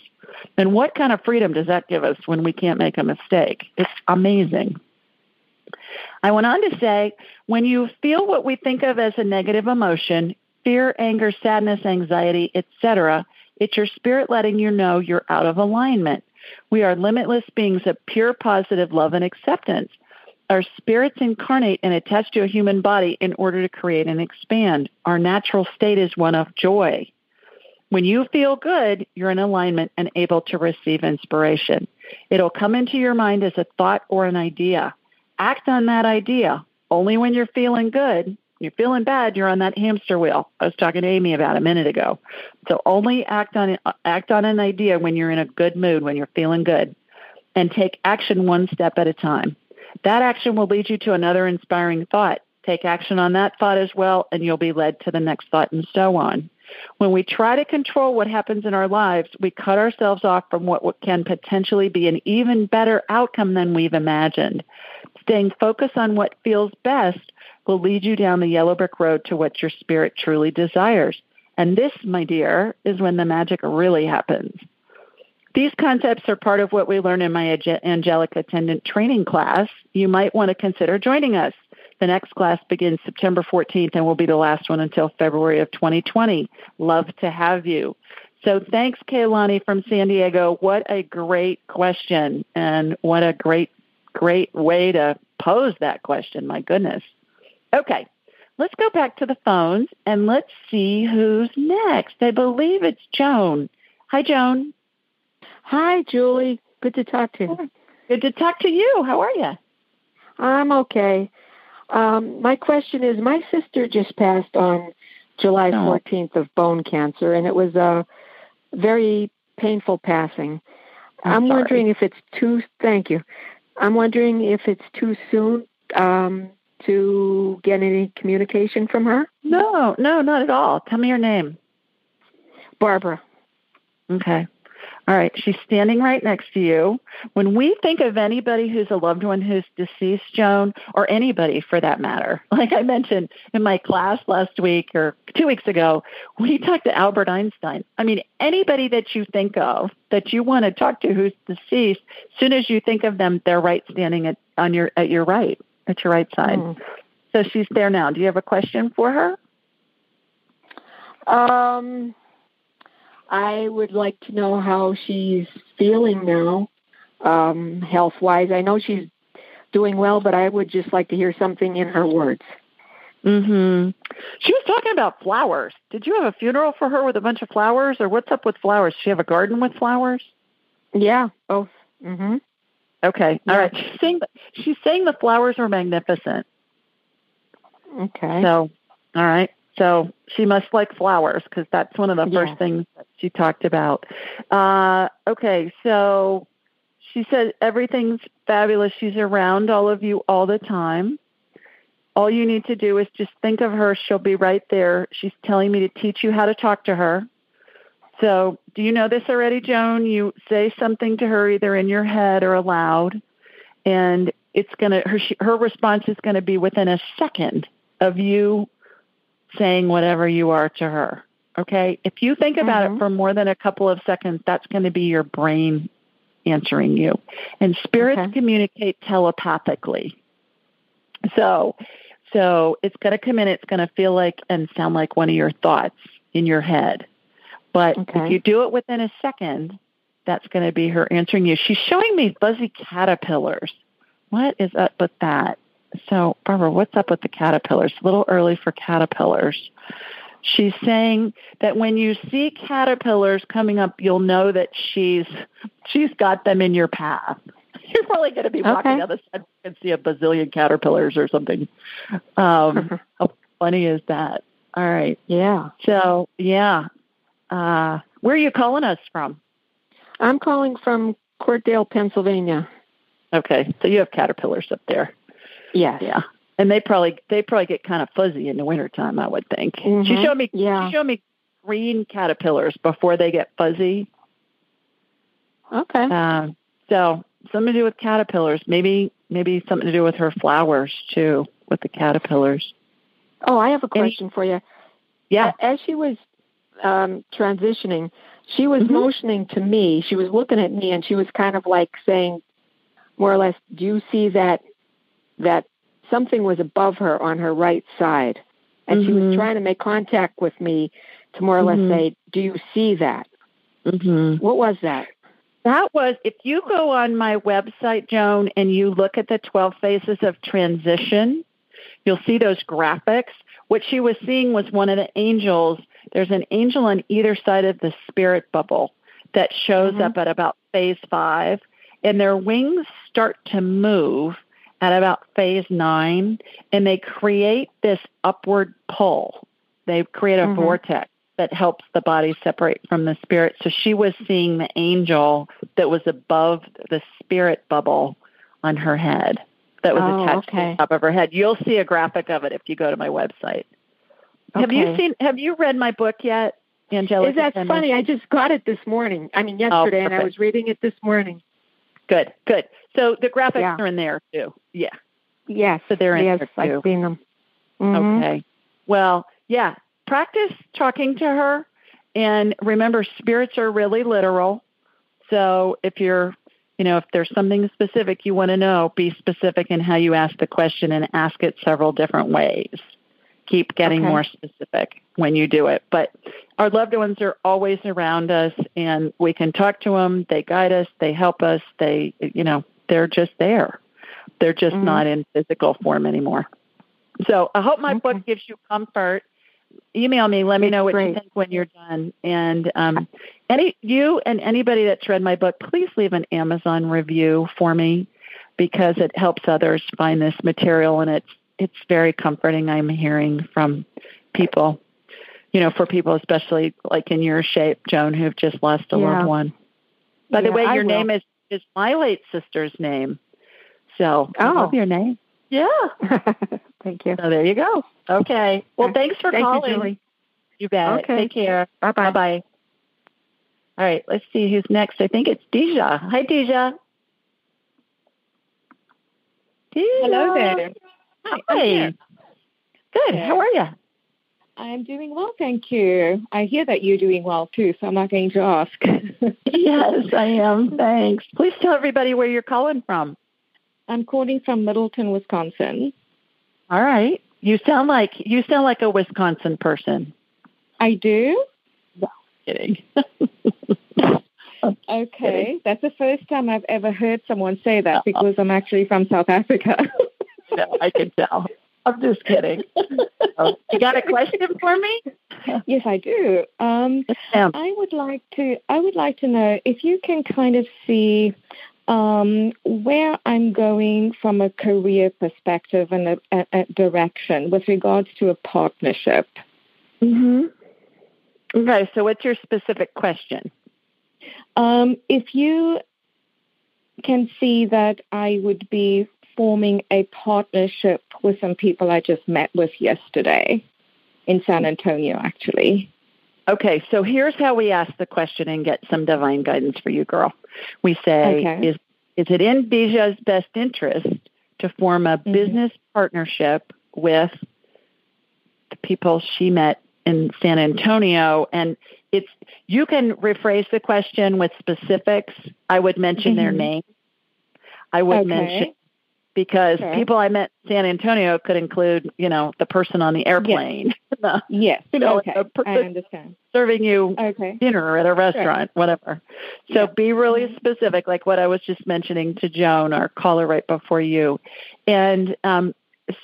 And what kind of freedom does that give us when we can't make a mistake? It's amazing. I went on to say, when you feel what we think of as a negative emotion, fear, anger, sadness, anxiety, etc., it's your spirit letting you know you're out of alignment. We are limitless beings of pure positive love and acceptance. Our spirits incarnate and attach to a human body in order to create and expand. Our natural state is one of joy. When you feel good, you're in alignment and able to receive inspiration. It'll come into your mind as a thought or an idea act on that idea only when you're feeling good. You're feeling bad, you're on that hamster wheel. I was talking to Amy about a minute ago. So only act on act on an idea when you're in a good mood, when you're feeling good, and take action one step at a time. That action will lead you to another inspiring thought, Take action on that thought as well, and you'll be led to the next thought and so on. When we try to control what happens in our lives, we cut ourselves off from what, what can potentially be an even better outcome than we've imagined. Staying focused on what feels best will lead you down the yellow brick road to what your spirit truly desires. And this, my dear, is when the magic really happens. These concepts are part of what we learn in my angelic attendant training class. You might want to consider joining us. The next class begins September 14th and will be the last one until February of 2020. Love to have you. So thanks, Kaylani from San Diego. What a great question and what a great, great way to pose that question. My goodness. Okay, let's go back to the phones and let's see who's next. I believe it's Joan. Hi, Joan. Hi, Julie. Good to talk to you. Good to talk to you. How are you? I'm okay. Um, my question is my sister just passed on July 14th of bone cancer, and it was a very painful passing. I'm, I'm wondering if it's too, thank you. I'm wondering if it's too soon um, to get any communication from her. No, no, not at all. Tell me your name. Barbara. Okay. All right, she's standing right next to you. When we think of anybody who's a loved one who's deceased, Joan, or anybody for that matter, like I mentioned in my class last week or two weeks ago, we talked to Albert Einstein. I mean, anybody that you think of that you want to talk to who's deceased, as soon as you think of them, they're right standing at on your at your right, at your right side. Mm. So she's there now. Do you have a question for her? Um, I would like to know how she's feeling now, um, health wise. I know she's doing well, but I would just like to hear something in her words. Mm-hmm. She was talking about flowers. Did you have a funeral for her with a bunch of flowers, or what's up with flowers? Does she have a garden with flowers? Yeah, both. Mm-hmm. Okay. Yeah. All right. She's saying she's saying the flowers are magnificent. Okay. So, all right. So she must like flowers because that's one of the Yeah. first things that she talked about. Uh, okay, so she said everything's fabulous. She's around all of you all the time. All you need to do is just think of her. She'll be right there. She's telling me to teach you how to talk to her. So, do you know this already, Joan? You say something to her either in your head or aloud, and it's gonna her she, her response is going to be within a second of you saying whatever you are to her. Okay? If you think about Mhm. it for more than a couple of seconds, that's going to be your brain answering you. And spirits Okay. communicate telepathically. So, so it's going to come in, it's going to feel like and sound like one of your thoughts in your head. But if you do it within a second, that's going to be her answering you. She's showing me fuzzy caterpillars. What is up with that? So, Barbara, what's up with the caterpillars? A little early for caterpillars. She's saying that when you see caterpillars coming up, you'll know that she's she's got them in your path. You're probably going to be walking Okay. down the side and see a bazillion caterpillars or something. Um, how funny is that? All right. yeah. So, yeah. Uh, where are you calling us from? I'm calling from Courtdale, Pennsylvania. Okay, so you have caterpillars up there. Yes. Yeah. And they probably they probably get kind of fuzzy in the wintertime, I would think. She Mhm. showed me Yeah. she showed me green caterpillars before they get fuzzy. Okay. Um, so something to do with caterpillars. Maybe maybe something to do with her flowers too, with the caterpillars. Oh, I have a question for you. Yeah. As she was um, transitioning, she was Mhm. motioning to me. She was looking at me, and she was kind of like saying, more or less, "Do you see that that something was above her on her right side?" And she Mhm. was trying to make contact with me to more or less say, "Do you see that?" Mhm. What was that? That was, if you go on my website, Joan, and you look at the 12 phases of transition, you'll see those graphics. What she was seeing was one of the angels. There's an angel on either side of the spirit bubble that shows Mhm. up at about phase five, and their wings start to move at about phase nine, and they create this upward pull. They create a Mhm. vortex that helps the body separate from the spirit. So she was seeing the angel that was above the spirit bubble on her head. that was Oh, attached to the top of her head. You'll see a graphic of it if you go to my website. Have you seen? Have you read my book yet, Angelica? Is that funny? I just got it this morning. I mean, yesterday, and I was reading it this morning. Good, good. So the graphics Yeah. are in there too. Yeah. Yes. So they're in yes, there I've seen them. Mhm. Okay. Well, yeah. Practice talking to her, and remember, spirits are really literal. So if you're, you know, if there's something specific you want to know, be specific in how you ask the question and ask it several different ways. Keep getting Okay. more specific when you do it. But our loved ones are always around us, and we can talk to them. They guide us. They help us. They, you know, they're just there. They're just Mhm. not in physical form anymore. So I hope my Okay. book gives you comfort. Email me. Let me know what you think when you're done. And um, any you and anybody that's read my book, please leave an Amazon review for me because it helps others find this material, and it's it's very comforting. I'm hearing from people, you know, for people especially like in your shape, Joan, who've just lost a Yeah. loved one. By the Yeah, way, I your will. name is is my late sister's name. So I Oh. love your name. Yeah. Thank you. So there you go. Okay. Well, thanks for Thank calling. you, Julie. You bet. Okay. Take care. Bye Bye bye. bye. All right. Let's see who's next. I think it's Deja. Hi, Deja. Deja. Hello there. Hi. Good. How are you? I'm doing well, thank you. I hear that you're doing well too, so I'm not going to ask. yes, I am. Thanks. Please tell everybody where you're calling from. I'm calling from Middleton, Wisconsin. All right. You sound like you sound like a Wisconsin person. I do. No, kidding. Okay, that's the first time I've ever heard someone say that because I'm actually from South Africa. no, I can tell. I'm just kidding. You got a question for me? yes, I do. Um. I would like to. I would like to know if you can kind of see um, where I'm going from a career perspective and a, a, a direction with regards to a partnership. Mm-hmm. Okay, so what's your specific question? Um, if you can see that I would be forming a partnership with some people I just met with yesterday in San Antonio, actually. Okay, so here's how we ask the question and get some divine guidance for you, girl. We say, Okay. is is it in Bija's best interest to form a business partnership with the people she met in San Antonio? And it's you can rephrase the question with specifics. I would mention their Mhm. name. I would Okay. mention because Sure. people I met in San Antonio could include, you know, the person on the airplane. The- Yes. You know, okay. I understand. serving you Okay. dinner at a restaurant, whatever. So be really specific, like what I was just mentioning to Joan, our caller right before you. And um,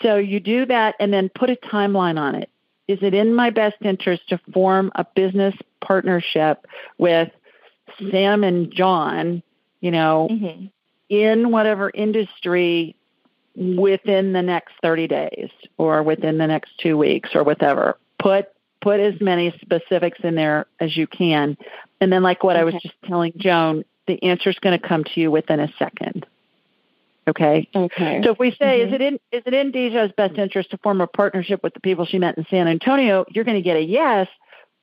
so you do that and then put a timeline on it. Is it in my best interest to form a business partnership with Sam and John, you know, Mm-hmm. in whatever industry within the next 30 days or within the next 2 weeks or whatever. Put put as many specifics in there as you can. And then like what I was just telling Joan the answer is going to come to you within a second. Okay? Okay. so if we say is Mhm. it in is it in Deja's best interest to form a partnership with the people she met in San Antonio you're going to get a yes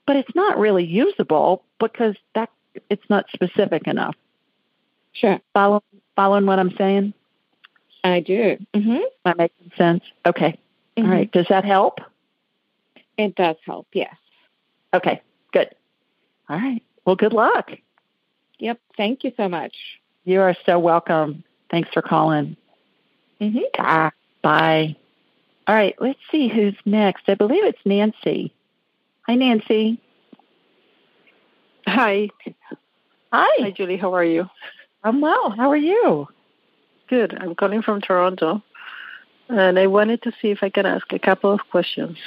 but it's not really usable because that it's not specific enough. Sure. follow following what I'm saying I do. Mm-hmm. Am I making sense? Okay. All right. Does that help? It does help. Yes. Okay. Good. All right. Well, good luck. Yep. Thank you so much. You are so welcome. Thanks for calling. Mm-hmm. Ah, bye. All right. Let's see who's next. I believe it's Nancy. Hi, Nancy. Hi. Hi. Hi, Julie. How are you? I'm well. How are you? Good. I'm calling from Toronto, and I wanted to see if I can ask a couple of questions.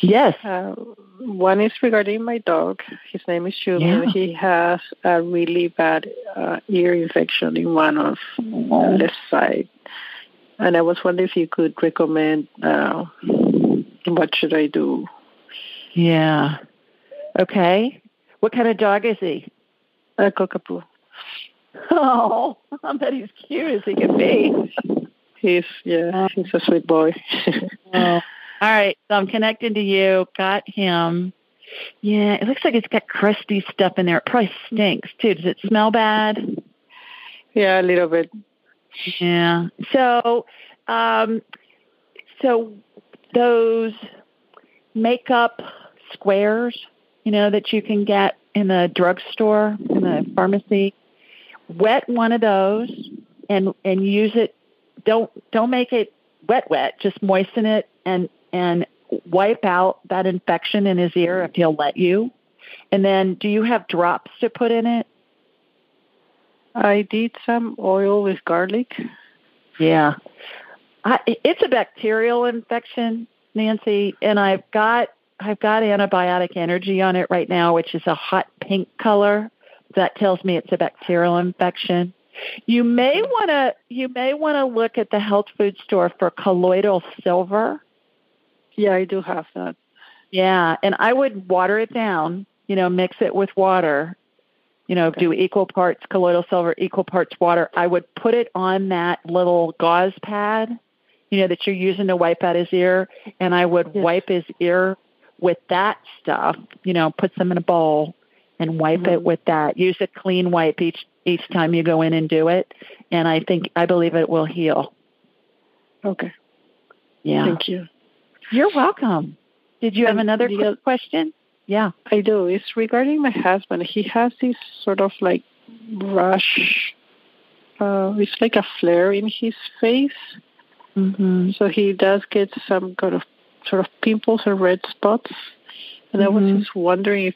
Yes. Uh, one is regarding my dog. His name is Julian. Yeah. He has a really bad uh, ear infection in one of the left side, and I was wondering if you could recommend uh, what should I do. Yeah. Okay. What kind of dog is he? A cockapoo. Oh, I bet he's cute as he can be. He's yeah, he's a sweet boy. oh. All right, so I'm connecting to you. Got him. Yeah, it looks like it's got crusty stuff in there. It probably stinks too. Does it smell bad? Yeah, a little bit. Yeah. So, um, so those makeup squares, you know, that you can get in the drugstore, in the pharmacy, wet one of those and and use it. Don't don't make it wet wet. Just moisten it and and wipe out that infection in his ear if he'll let you. And then, do you have drops to put in it? I did some oil with garlic. Yeah. I, it's a bacterial infection, Nancy, and I've got I've got antibiotic energy on it right now, which is a hot pink color. That tells me it's a bacterial infection. You may want to you may want to look at the health food store for colloidal silver. Yeah, I do have that. Yeah, and I would water it down, you know, mix it with water. You know, okay. do equal parts colloidal silver, equal parts water. I would put it on that little gauze pad, you know, that you're using to wipe out his ear, and I would yes. wipe his ear with that stuff, you know, put some in a bowl and wipe mm-hmm. it with that. Use a clean wipe each each time you go in and do it, and I think I believe it will heal. Okay. Yeah. Thank you. You're welcome. Did you have another quick question? Yeah. I do. It's regarding my husband. He has this sort of like rush. Uh, it's like a flare in his face. Mm-hmm. So he does get some kind of sort of pimples or red spots. And mm-hmm. I was mm-hmm. just wondering if,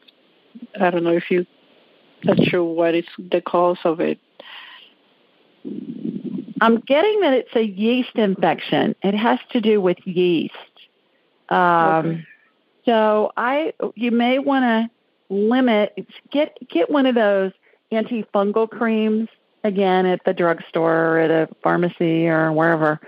I don't know if you, not sure what is the cause of it. I'm getting that it's a yeast infection. It has to do with yeast. Um, okay. So I, you may want to limit get get one of those antifungal creams again at the drugstore or at a pharmacy or wherever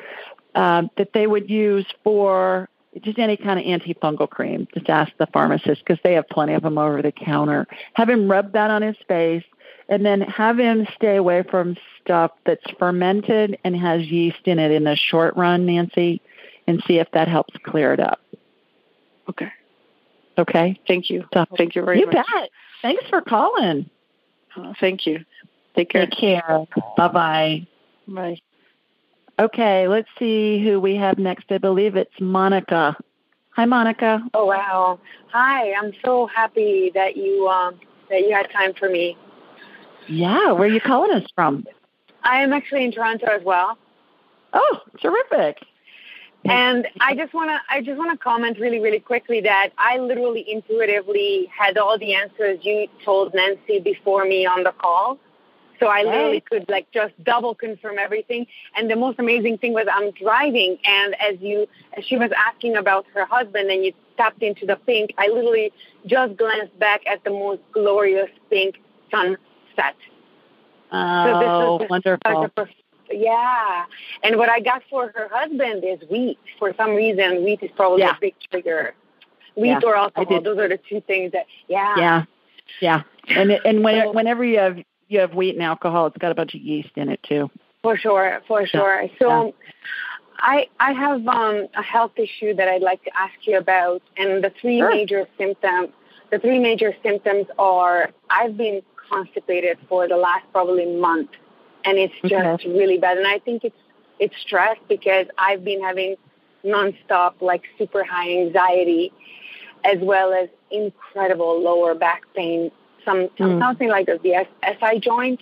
uh, that they would use for just any kind of antifungal cream. Just ask the pharmacist because they have plenty of them over the counter. Have him rub that on his face and then have him stay away from stuff that's fermented and has yeast in it in the short run, Nancy, and see if that helps clear it up. Okay. Okay. Thank you. So, thank you very you much. You bet. Thanks for calling. Uh, thank you. Take care. Take care. Bye-bye. Bye. Okay, let's see who we have next. I believe it's Monica. Hi, Monica. Oh wow! Hi, I'm so happy that you um, that you had time for me. Yeah, where are you calling us from? I am actually in Toronto as well. Oh, terrific! And I just want to I just want to comment really really quickly that I literally intuitively had all the answers you told Nancy before me on the call. So I literally could like just double confirm everything. And the most amazing thing was I'm driving and as you as she was asking about her husband and you tapped into the pink, I literally just glanced back at the most glorious pink sunset. Oh, so wonderful. Yeah. And what I got for her husband is wheat. For some reason, wheat is probably yeah. a big trigger. Wheat yeah, or alcohol. Those are the two things that, yeah. Yeah. Yeah. And and when, whenever you have you have wheat and alcohol, it's got a bunch of yeast in it too. For sure, for sure. So I I have um, a health issue that I'd like to ask you about, and the three sure. major symptoms. The three major symptoms are I've been constipated for the last probably month, and it's just okay. really bad. And I think it's it's stress because I've been having nonstop like super high anxiety, as well as incredible lower back pain some, mm. something like the SI joint.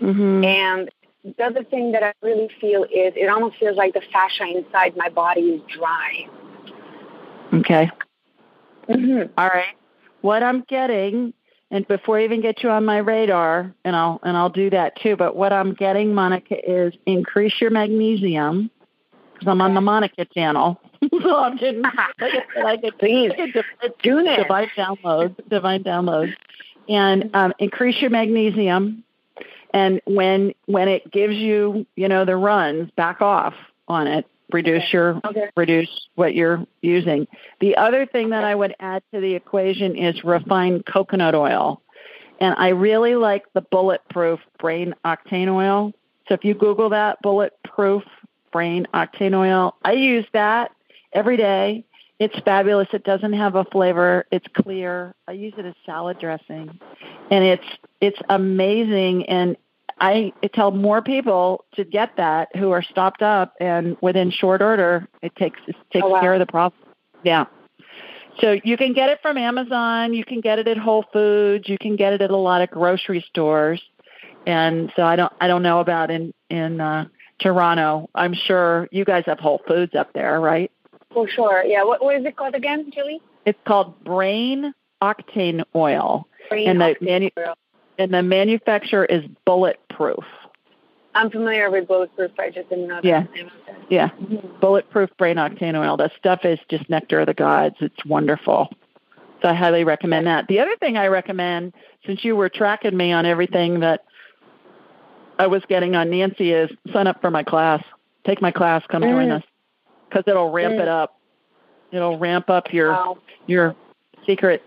Mm-hmm. And the other thing that I really feel is it almost feels like the fascia inside my body is dry. Okay. Mm-hmm. All right. What I'm getting, and before I even get you on my radar, and I'll and I'll do that too. But what I'm getting, Monica, is increase your magnesium because I'm on the Monica channel. so I'm getting like I get please I get do divine download, divine downloads and um, increase your magnesium. And when when it gives you, you know, the runs, back off on it. Reduce okay. your okay. reduce what you're using. The other thing that I would add to the equation is refined coconut oil. And I really like the bulletproof brain octane oil. So if you Google that, bulletproof brain octane oil. I use that every day. It's fabulous. It doesn't have a flavor. It's clear. I use it as salad dressing, and it's it's amazing. And I tell more people to get that who are stopped up, and within short order, it takes it takes Oh, wow. care of the problem. Yeah. So you can get it from Amazon. You can get it at Whole Foods. You can get it at a lot of grocery stores. And so I don't I don't know about in in uh, Toronto. I'm sure you guys have Whole Foods up there, right? For sure. Yeah. What, what is it called again, Julie? It's called Brain Octane Oil, Brain and the octane manu- oil. and the manufacturer is Bulletproof. I'm familiar with bulletproof. I just didn't know. Yeah. That. Yeah, Bulletproof Brain Octane Oil. That stuff is just nectar of the gods. It's wonderful. So I highly recommend that. The other thing I recommend, since you were tracking me on everything that I was getting on Nancy, is sign up for my class. Take my class. Come join Mm. us because it'll ramp Mm. it up. It'll ramp up your Wow. your secret,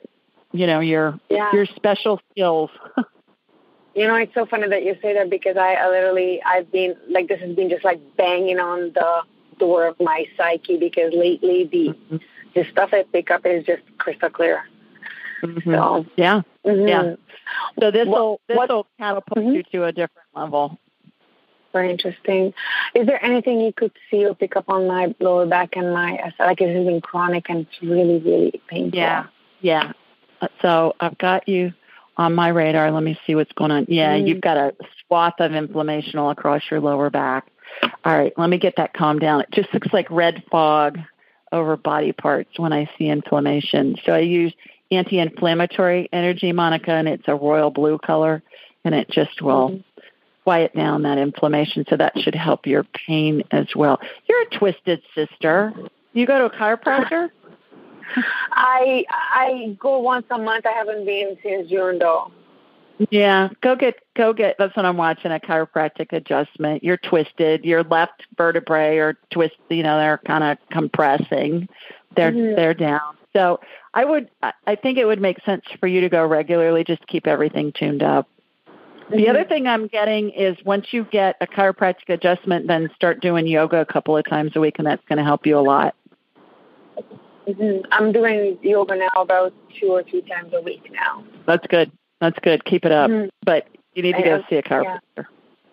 you know, your Yeah. your special skills. You know, it's so funny that you say that because I, I literally, I've been like, this has been just like banging on the door of my psyche because lately the the stuff I pick up is just crystal clear. So yeah, mhm. yeah. So this will this will catapult you to a different level. Very interesting. Is there anything you could see or pick up on my lower back and my like it has been chronic and it's really really painful. Yeah, yeah. So I've got you on my radar. Let me see what's going on. Yeah, Mm. you've got a swath of inflammation all across your lower back. All right, let me get that calmed down. It just looks like red fog over body parts when I see inflammation. So I use anti-inflammatory energy, Monica, and it's a royal blue color, and it just will quiet down that inflammation. So that should help your pain as well. You're a twisted sister. You go to a chiropractor? I I go once a month. I haven't been since June though. Yeah, go get go get. That's what I'm watching a chiropractic adjustment. You're twisted. Your left vertebrae are twist. You know, they're kind of compressing. They're Mhm. they're down. So I would. I think it would make sense for you to go regularly. Just keep everything tuned up. The other thing I'm getting is once you get a chiropractic adjustment, then start doing yoga a couple of times a week, and that's going to help you a lot. hmm I'm doing yoga now about two or three times a week now. That's good. That's good. Keep it up. Mhm. But you need to I go am, see a yeah. chiropractor.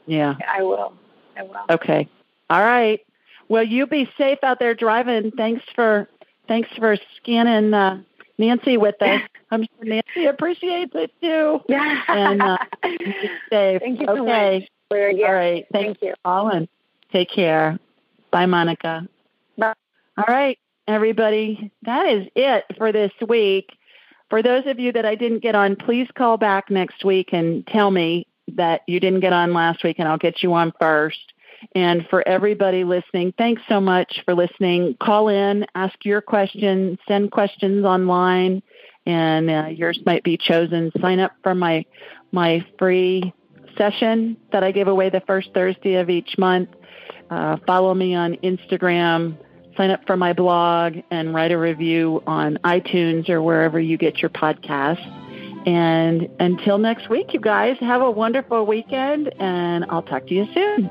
yeah. I will. I will. Okay. All right. Well, you be safe out there driving. Thanks for thanks for scanning uh, Nancy with us. I'm sure Nancy appreciates it too. Yeah. And uh, safe. Thank you so okay. much for your gift. All right. Thanks Thank you. calling. Take care. Bye, Monica. Bye. All right, everybody. That is it for this week. For those of you that I didn't get on, please call back next week and tell me that you didn't get on last week, and I'll get you on first. And for everybody listening, thanks so much for listening. Call in, ask your question, send questions online, and uh, yours might be chosen. Sign up for my my free session that I give away the first Thursday of each month. Uh, follow me on Instagram, sign up for my blog, and write a review on iTunes or wherever you get your podcasts. And until next week, you guys have a wonderful weekend, and I'll talk to you soon.